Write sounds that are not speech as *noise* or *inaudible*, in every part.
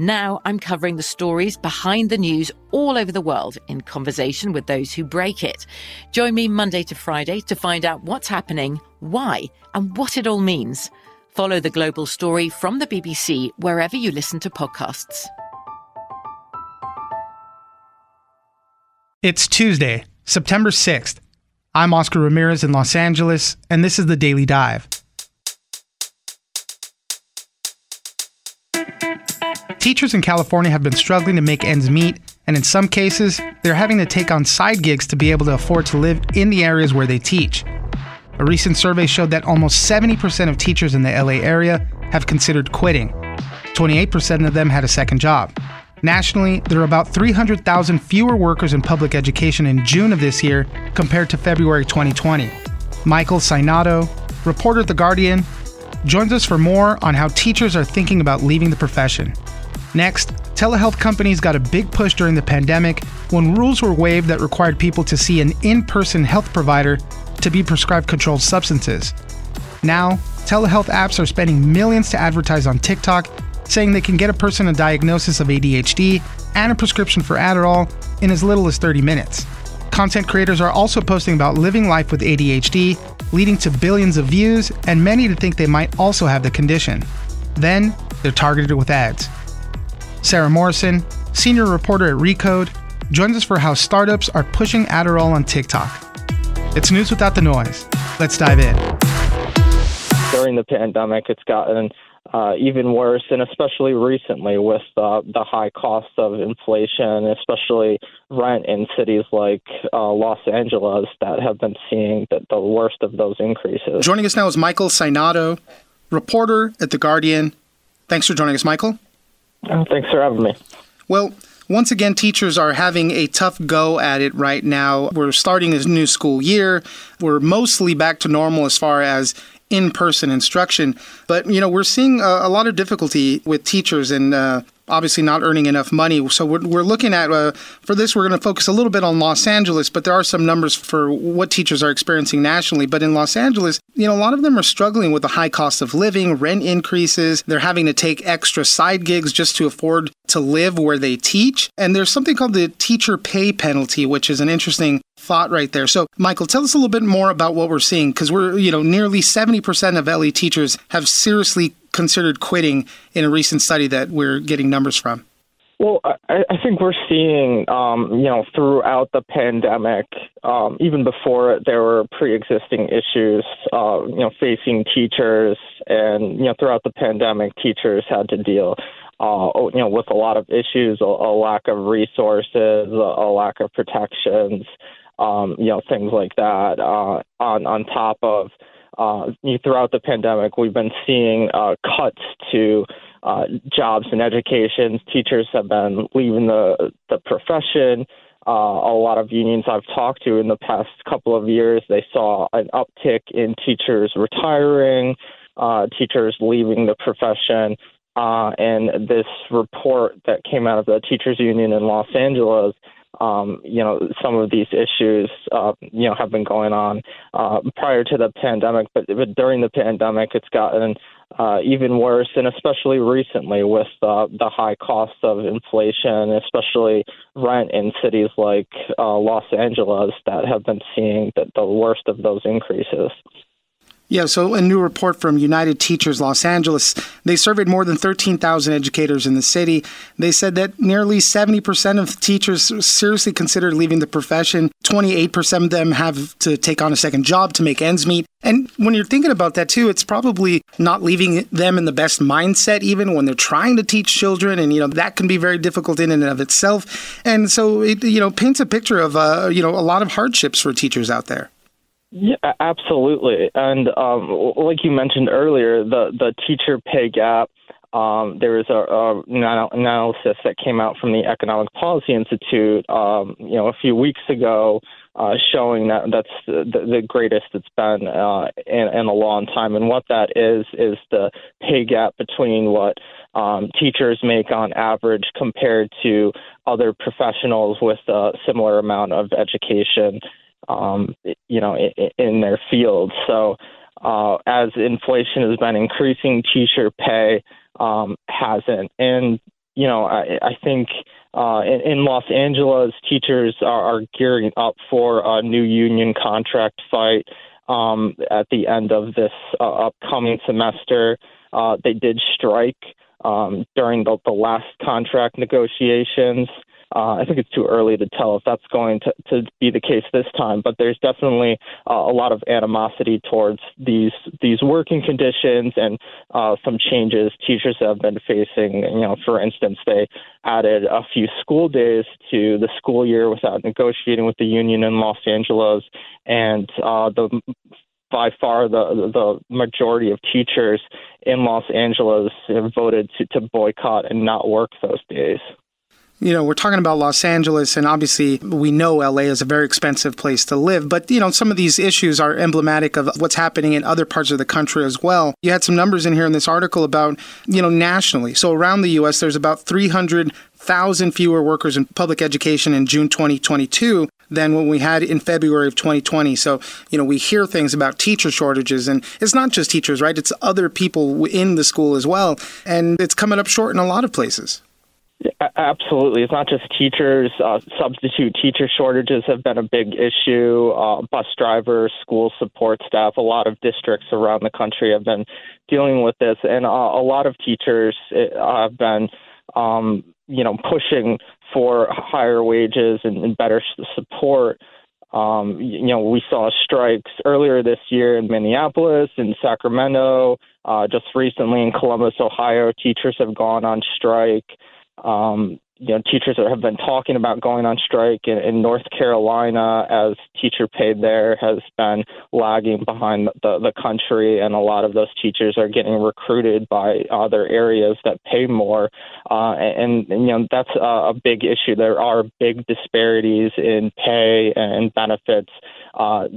Now I'm covering the stories behind the news all over the world in conversation with those who break it. Join me Monday to Friday to find out what's happening, why, and what it all means. Follow the global story from the BBC wherever you listen to podcasts. It's Tuesday, September 6th. I'm Oscar Ramirez in Los Angeles, and this is the Daily Dive. Teachers in California have been struggling to make ends meet, and in some cases, they're having to take on side gigs to be able to afford to live in the areas where they teach. A recent survey showed that almost 70% of teachers in the LA area have considered quitting. 28% of them had a second job. Nationally, there are about 300,000 fewer workers in public education in June of this year compared to February 2020. Michael Sainato, reporter at The Guardian, joins us for more on how teachers are thinking about leaving the profession. Next, telehealth companies got a big push during the pandemic when rules were waived that required people to see an in person health provider to be prescribed controlled substances. Now, telehealth apps are spending millions to advertise on TikTok, saying they can get a person a diagnosis of ADHD and a prescription for Adderall in as little as 30 minutes. Content creators are also posting about living life with ADHD, leading to billions of views and many to think they might also have the condition. Then, they're targeted with ads. Sara Morrison, senior reporter at Recode, joins us for how startups are pushing Adderall on TikTok. It's news without the noise. Let's dive in. During the pandemic, it's gotten uh, even worse, and especially recently with uh, the high cost of inflation, especially rent in cities like uh, Los Angeles that have been seeing the, the worst of those increases. Joining us now is Michael Sainato, reporter at The Guardian. Thanks for joining us, Michael. Oh, thanks for having me. Well, once again, teachers are having a tough go at it right now. We're starting a new school year. We're mostly back to normal as far as in person instruction. But, you know, we're seeing a, a lot of difficulty with teachers and uh, obviously not earning enough money. So we're, we're looking at, uh, for this, we're going to focus a little bit on Los Angeles, but there are some numbers for what teachers are experiencing nationally. But in Los Angeles, you know, a lot of them are struggling with the high cost of living, rent increases. They're having to take extra side gigs just to afford to live where they teach. And there's something called the teacher pay penalty, which is an interesting thought right there. So, Michael, tell us a little bit more about what we're seeing because we're, you know, nearly 70% of LA teachers have seriously considered quitting in a recent study that we're getting numbers from? Well, I, I think we're seeing, um, you know, throughout the pandemic, um, even before it, there were pre-existing issues, uh, you know, facing teachers, and you know, throughout the pandemic, teachers had to deal, uh, you know, with a lot of issues, a, a lack of resources, a, a lack of protections, um, you know, things like that. Uh, on on top of uh, throughout the pandemic, we've been seeing uh, cuts to uh, jobs and education. Teachers have been leaving the the profession. Uh, a lot of unions I've talked to in the past couple of years, they saw an uptick in teachers retiring, uh, teachers leaving the profession. Uh, and this report that came out of the teachers union in Los Angeles um, you know, some of these issues, uh, you know, have been going on uh, prior to the pandemic, but, but during the pandemic, it's gotten uh, even worse, and especially recently with uh, the high cost of inflation, especially rent in cities like uh, Los Angeles that have been seeing the, the worst of those increases. Yeah, so a new report from United Teachers Los Angeles, they surveyed more than 13,000 educators in the city. They said that nearly 70% of teachers seriously consider leaving the profession. 28% of them have to take on a second job to make ends meet. And when you're thinking about that too, it's probably not leaving them in the best mindset even when they're trying to teach children and you know that can be very difficult in and of itself. And so it you know paints a picture of uh, you know a lot of hardships for teachers out there. Yeah, absolutely. And um, like you mentioned earlier, the the teacher pay gap. Um, there was a, a, an analysis that came out from the Economic Policy Institute, um, you know, a few weeks ago, uh, showing that that's the, the greatest it's been uh, in, in a long time. And what that is is the pay gap between what um, teachers make on average compared to other professionals with a similar amount of education um, you know, in, in their field. So uh, as inflation has been increasing, teacher pay um, hasn't. And, you know, I, I think uh, in, in Los Angeles, teachers are, are gearing up for a new union contract fight um, at the end of this uh, upcoming semester. Uh, they did strike um, during the, the last contract negotiations. Uh, I think it's too early to tell if that's going to, to be the case this time, but there's definitely uh, a lot of animosity towards these these working conditions and uh, some changes teachers have been facing. You know, for instance, they added a few school days to the school year without negotiating with the union in Los Angeles, and uh, the by far the the majority of teachers in Los Angeles have voted to, to boycott and not work those days. You know, we're talking about Los Angeles, and obviously we know LA is a very expensive place to live, but, you know, some of these issues are emblematic of what's happening in other parts of the country as well. You had some numbers in here in this article about, you know, nationally. So around the U.S., there's about 300,000 fewer workers in public education in June 2022 than what we had in February of 2020. So, you know, we hear things about teacher shortages, and it's not just teachers, right? It's other people in the school as well. And it's coming up short in a lot of places. Absolutely. It's not just teachers. Uh, substitute teacher shortages have been a big issue. Uh, bus drivers, school support staff, a lot of districts around the country have been dealing with this. And uh, a lot of teachers uh, have been, um, you know, pushing for higher wages and, and better support. Um, you know, we saw strikes earlier this year in Minneapolis, in Sacramento, uh, just recently in Columbus, Ohio. Teachers have gone on strike. Um, you know, teachers have been talking about going on strike in, in North Carolina as teacher pay there has been lagging behind the, the country, and a lot of those teachers are getting recruited by other areas that pay more. Uh, and, and, you know, that's a, a big issue. There are big disparities in pay and benefits uh,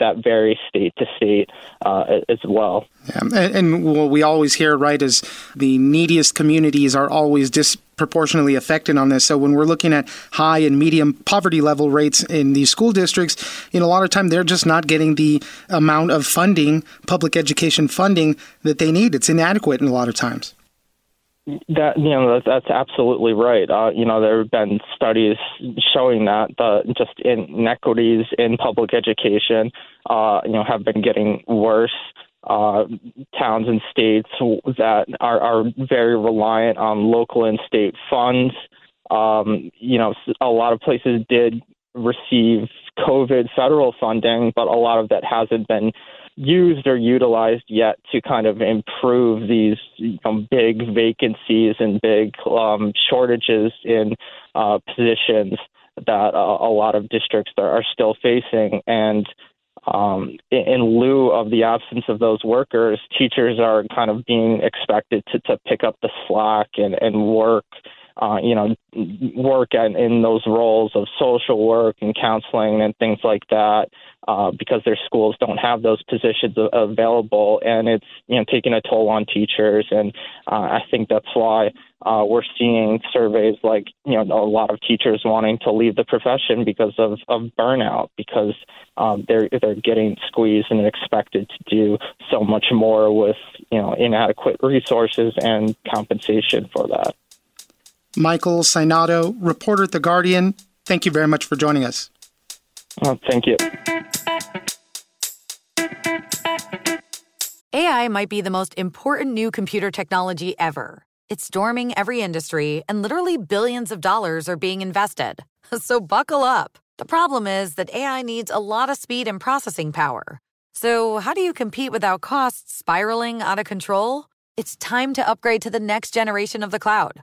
that vary state to state uh, as well. Yeah. And, and, what we always hear, right, is the neediest communities are always disproportionately affected on this. So when we're looking at high and medium poverty level rates in these school districts, you know, a lot of time they're just not getting the amount of funding, public education funding that they need. It's inadequate in a lot of times. That you know that's, absolutely right. Uh, you know there have been studies showing that the just inequities in public education, uh, you know, have been getting worse. Uh, towns and states that are, are very reliant on local and state funds. Um, you know, a lot of places did receive COVID federal funding, but a lot of that hasn't been used or utilized yet to kind of improve these you know, big vacancies and big um, shortages in uh, positions that uh, a lot of districts are still facing. And um, in, lieu of the absence of those workers, teachers are kind of being expected to, to pick up the slack and, and work uh, you know, work at, in those roles of social work and counseling and things like that uh, because their schools don't have those positions available, and it's you know taking a toll on teachers. And uh, I think that's why uh, we're seeing surveys like you know a lot of teachers wanting to leave the profession because of, of burnout because um, they're they're getting squeezed and expected to do so much more with you know inadequate resources and compensation for that. Michael Sainato, reporter at The Guardian, thank you very much for joining us. Oh, thank you. AI might be the most important new computer technology ever. It's storming every industry, and literally billions of dollars are being invested. *laughs* So buckle up. The problem is that AI needs a lot of speed and processing power. So, how do you compete without costs spiraling out of control? It's time to upgrade to the next generation of the cloud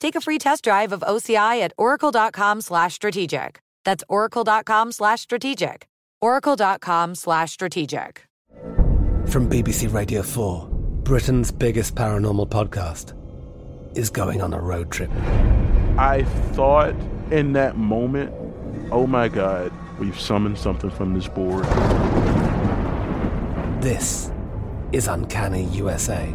take a free test drive of OCI at oracle.com slash strategic. That's oracle.com slash strategic. oracle.com slash strategic. From BBC Radio 4, Britain's biggest paranormal podcast is going on a road trip. I thought in that moment, oh my God, we've summoned something from this board. This is Uncanny USA.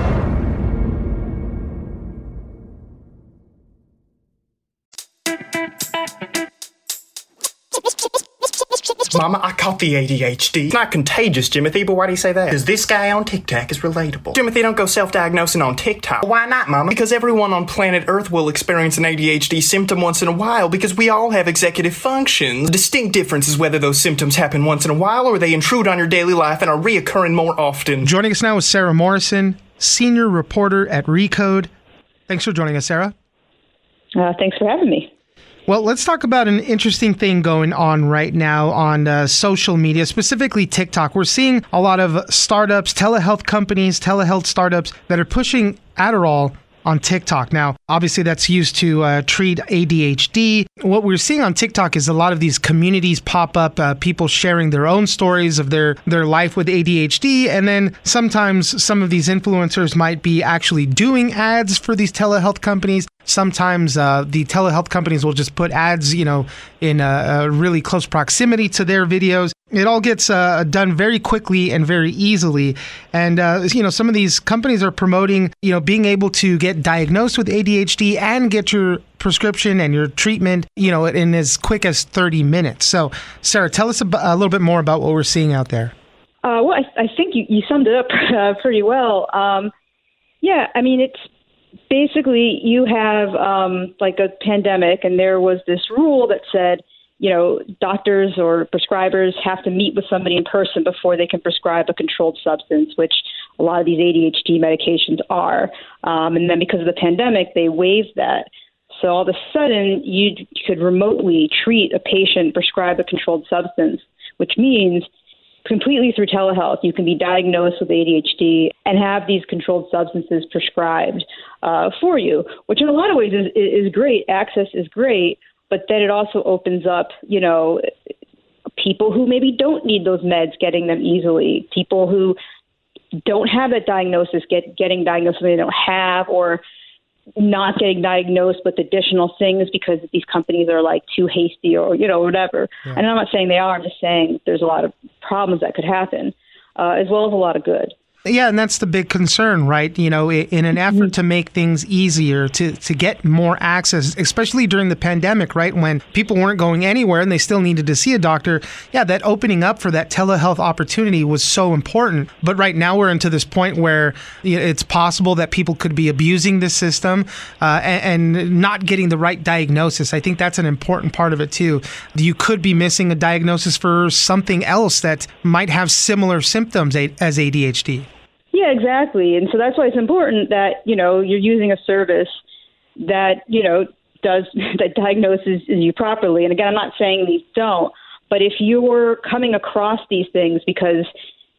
Mama, I caught the ADHD. It's not contagious, Jimothy, but why do you say that? Because this guy on TikTok is relatable. Jimothy, don't go self-diagnosing on TikTok. Why not, Mama? Because everyone on planet Earth will experience an ADHD symptom once in a while because we all have executive functions. The distinct difference is whether those symptoms happen once in a while or they intrude on your daily life and are reoccurring more often. Joining us now is Sara Morrison, senior reporter at Recode. Thanks for joining us, Sara. Uh, thanks for having me. Well, let's talk about an interesting thing going on right now on uh, social media, specifically TikTok. We're seeing a lot of startups, telehealth companies, telehealth startups that are pushing Adderall on TikTok. Now, obviously, that's used to uh, treat ADHD. What we're seeing on TikTok is a lot of these communities pop up, uh, people sharing their own stories of their their life with ADHD, and then sometimes some of these influencers might be actually doing ads for these telehealth companies. Sometimes uh, the telehealth companies will just put ads, you know, in a, a really close proximity to their videos. It all gets uh, done very quickly and very easily. And, uh, you know, some of these companies are promoting, you know, being able to get diagnosed with ADHD and get your prescription and your treatment, you know, in as quick as 30 minutes. So, Sara, tell us a, a little bit more about what we're seeing out there. Uh, well, I, I, think you, you, summed it up *laughs* uh, pretty well. Um, yeah, I mean, it's basically you have um, like a pandemic, and there was this rule that said, you know, doctors or prescribers have to meet with somebody in person before they can prescribe a controlled substance, which a lot of these ADHD medications are. Um, and then because of the pandemic, they waived that. So all of a sudden, you could remotely treat a patient, prescribe a controlled substance, which means completely through telehealth, you can be diagnosed with ADHD and have these controlled substances prescribed uh, for you, which in a lot of ways is, is great. Access is great, but then it also opens up, you know, people who maybe don't need those meds getting them easily, people who don't have that diagnosis get getting diagnosed when they don't have, or not getting diagnosed with additional things because these companies are like too hasty or you know whatever. Yeah. And I'm not saying they are. I'm just saying there's a lot of problems that could happen, uh, as well as a lot of good. Yeah, and that's the big concern, right? You know, in an effort mm-hmm. to make things easier, to, to get more access, especially during the pandemic, right? When people weren't going anywhere and they still needed to see a doctor. Yeah, that opening up for that telehealth opportunity was so important. But right now we're into this point where it's possible that people could be abusing the system uh, and, and not getting the right diagnosis. I think that's an important part of it too. You could be missing a diagnosis for something else that might have similar symptoms as ADHD. Yeah, exactly. And so that's why it's important that, you know, you're using a service that, you know, does *laughs* that diagnoses you properly. And again, I'm not saying these don't, but if you're coming across these things because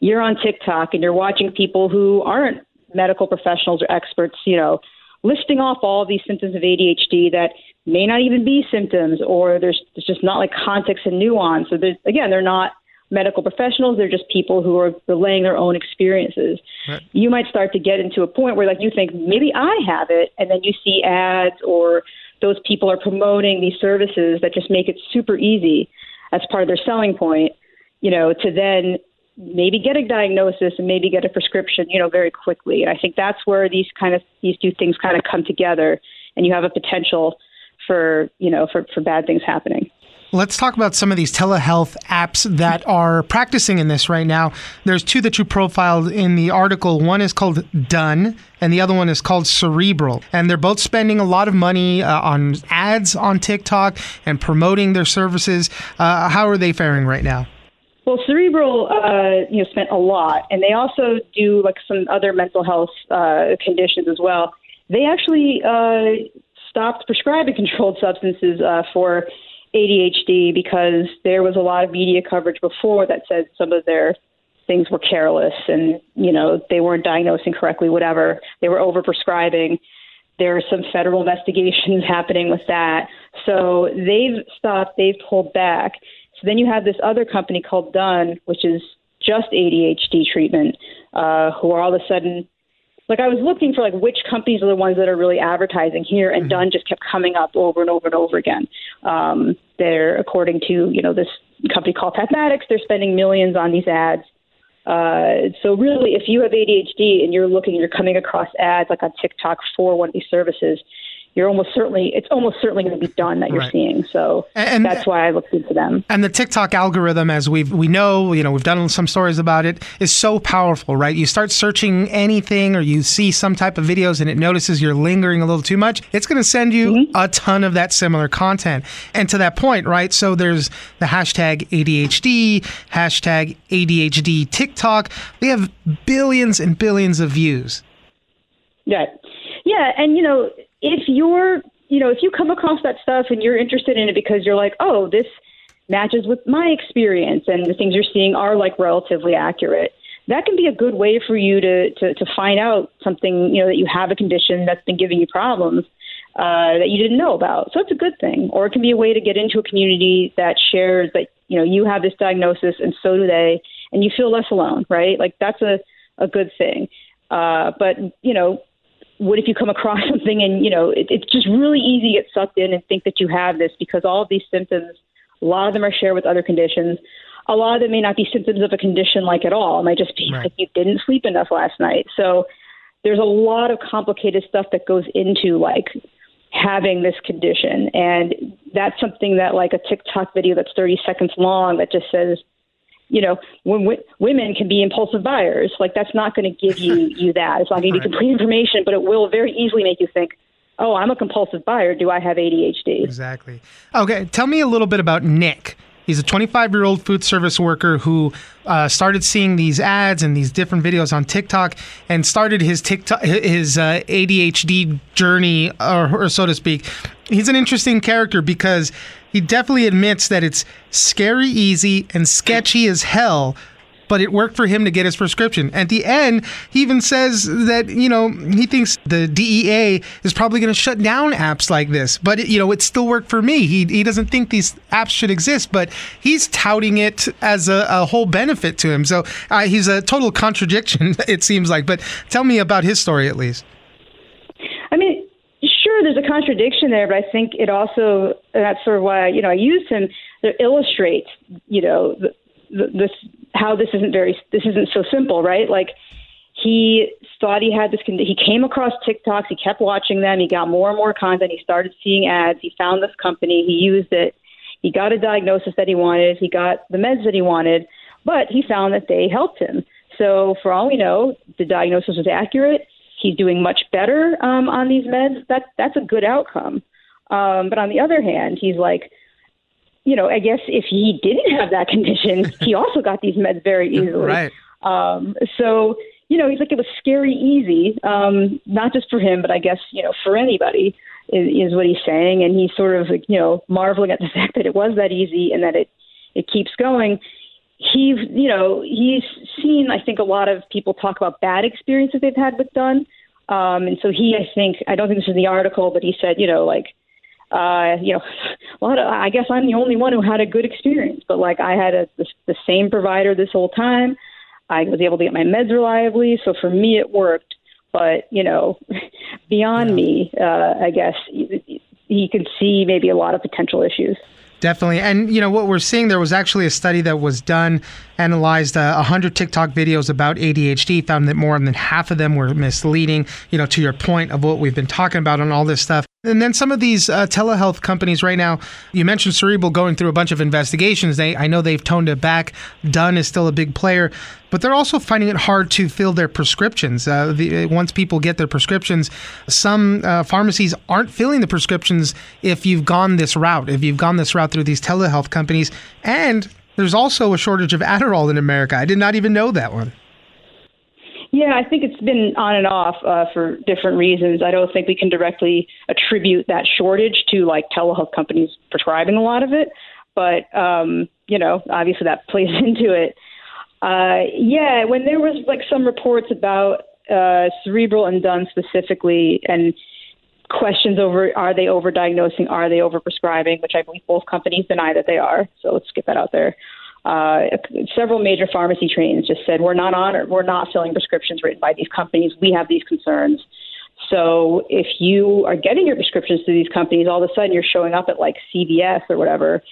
you're on TikTok and you're watching people who aren't medical professionals or experts, you know, listing off all these symptoms of ADHD that may not even be symptoms or there's, there's just not like context and nuance. So there's, again, they're not medical professionals. They're just people who are relaying their own experiences. Right. You might start to get into a point where, like, you think maybe I have it, and then you see ads or those people are promoting these services that just make it super easy as part of their selling point. You know, to then maybe get a diagnosis and maybe get a prescription, you know, very quickly. And I think that's where these kind of these two things kind of come together, and you have a potential for you know for for bad things happening. Let's talk about some of these telehealth apps that are practicing in this right now. There's two that you profiled in the article. One is called Done, and the other one is called Cerebral. And they're both spending a lot of money uh, on ads on TikTok and promoting their services. Uh, how are they faring right now? Well, Cerebral, uh, you know, spent a lot, and they also do like some other mental health uh, conditions as well. They actually uh, stopped prescribing *laughs* controlled substances uh, for ADHD because there was a lot of media coverage before that said some of their things were careless and you know they weren't diagnosing correctly, whatever. They were overprescribing. There are some federal investigations *laughs* happening with that. So they've stopped. They've pulled back so then you have this other company called Done, which is just ADHD treatment, uh, who are all of a sudden like I was looking for like which companies are the ones that are really advertising here, and mm-hmm. Done just kept coming up over and over and over again. Um, they're according to you know this company called Pathmatics, they're spending millions on these ads. Uh, so really, if you have ADHD and you're looking, you're coming across ads like on TikTok for one of these services, you're almost certainly it's almost certainly going to be done that you're right. seeing. So and, that's why I looked into them. And the TikTok algorithm, as we we know, you know, we've done some stories about it, is so powerful, right? You start searching anything, or you see some type of videos, and it notices you're lingering a little too much. It's going to send you mm-hmm. a ton of that similar content. And to that point, right? So there's the hashtag ADHD, hashtag ADHD TikTok. They have billions and billions of views. Yeah. Yeah, and you know, if you're, you know, if you come across that stuff and you're interested in it because you're like, oh, this matches with my experience and the things you're seeing are like relatively accurate, that can be a good way for you to, to, to find out something, you know, that you have a condition that's been giving you problems uh, that you didn't know about. So it's a good thing. Or it can be a way to get into a community that shares that, you know, you have this diagnosis and so do they, and you feel less alone, right? Like that's a, a good thing. Uh, but, you know, what if you come across *laughs* something and you know it, it's just really easy to get sucked in and think that you have this because all of these symptoms a lot of them are shared with other conditions. A lot of them may not be symptoms of a condition like at all. It might just be right. like you didn't sleep enough last night. So there's a lot of complicated stuff that goes into like having this condition. And that's something that like a tiktok video that's 30 seconds long that just says you know, when w- women can be impulsive buyers, like that's not going to give you *laughs* you that. It's not going to give you complete information, but it will very easily make you think, oh, I'm a compulsive buyer. Do I have ADHD? Exactly. Okay, tell me a little bit about Nick. He's a 25 year old food service worker who uh, started seeing these ads and these different videos on TikTok and started his TikTok his uh, ADHD journey, or, or so to speak. He's an interesting character because he definitely admits that it's scary easy and sketchy as hell but it worked for him to get his prescription. At the end, he even says that, you know, he thinks the DEA is probably going to shut down apps like this, but, it, you know, it still worked for me. He, he doesn't think these apps should exist, but he's touting it as a, a whole benefit to him. So uh, he's a total contradiction, *laughs* it seems like. But tell me about his story at least. Sure, there's a contradiction there, but I think it also that's sort of why you know I use him to illustrate you know the, the, this how this isn't very this isn't so simple, right? Like he thought he had this. He came across TikToks. He kept watching them. He got more and more content. He started seeing ads. He found this company. He used it. He got a diagnosis that he wanted. He got the meds that he wanted, but he found that they helped him. So for all we know, the diagnosis was accurate he's doing much better um, on these meds, that that's a good outcome. Um, but on the other hand, he's like, you know, I guess if he didn't have that condition, he *laughs* also got these meds very easily. right. Um, so, you know, he's like, it was scary easy, um, not just for him, but I guess, you know, for anybody is, is what he's saying. And he's sort of, like, you know, marveling at the *laughs* fact that it was that easy and that it, it keeps going he, you know, he's seen, I think, a lot of people talk about bad experiences they've had with Done. Um, and so he, I think, I don't think this is in the article, but he said, you know, like, uh, you know, *laughs* a lot of, I guess I'm the only one who had a good experience, but like I had a, the, the same provider this whole time. I was able to get my meds reliably. So for me, it worked. But, you know, *laughs* beyond yeah. me, uh, I guess he could see maybe a lot of potential issues. Definitely. And, you know, what we're seeing, there was actually a study that was done, analyzed uh, 100 TikTok videos about ADHD, found that more than half of them were misleading, you know, to your point of what we've been talking about on all this stuff. And then some of these uh, telehealth companies right now, you mentioned Cerebral going through a bunch of investigations. They, I know they've toned it back. Done is still a big player, but they're also finding it hard to fill their prescriptions. Uh, the, once people get their prescriptions, some uh, pharmacies aren't filling the prescriptions if you've gone this route, if you've gone this route through these telehealth companies. And there's also a shortage of Adderall in America. I did not even know that one. Yeah, I think it's been on and off uh, for different reasons. I don't think we can directly attribute that shortage to like telehealth companies prescribing a lot of it, but um, you know, obviously that *laughs* plays into it. Uh, yeah, when there was like some reports about uh, cerebral and done specifically, and questions over are they overdiagnosing, are they overprescribing, which I believe both companies deny that they are. So let's get that out there uh, several major pharmacy chains just said we're not honored, we're not filling prescriptions written by these companies. We have these concerns. So if you are getting your prescriptions through these companies, all of a sudden you're showing up at like CVS or whatever,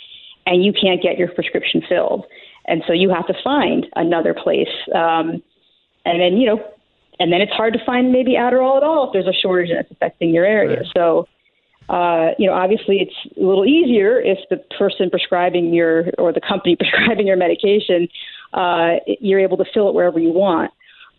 and you can't get your prescription filled, and so you have to find another place. Um, and then you know, and then it's hard to find maybe Adderall at all if there's a shortage and it's affecting your area. Right. So uh, you know, obviously it's a little easier if the person prescribing your or the company *laughs* prescribing your medication, uh, you're able to fill it wherever you want.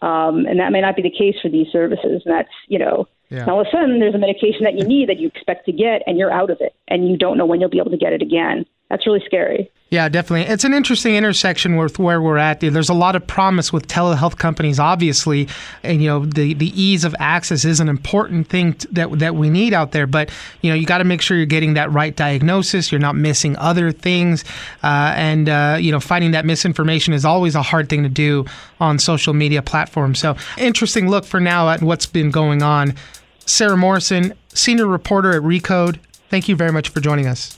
Um, and that may not be the case for these services. And that's, you know, yeah. all of a sudden there's a medication that you need that you expect to get and you're out of it and you don't know when you'll be able to get it again that's really scary. Yeah, definitely. It's an interesting intersection with where we're at. There's a lot of promise with telehealth companies, obviously, and you know the, the ease of access is an important thing that that we need out there. But you know you got to make sure you're getting that right diagnosis. You're not missing other things, uh, and uh, you know finding that misinformation is always a hard thing to do on social media platforms. So interesting look for now at what's been going on. Sara Morrison, senior reporter at Recode. Thank you very much for joining us.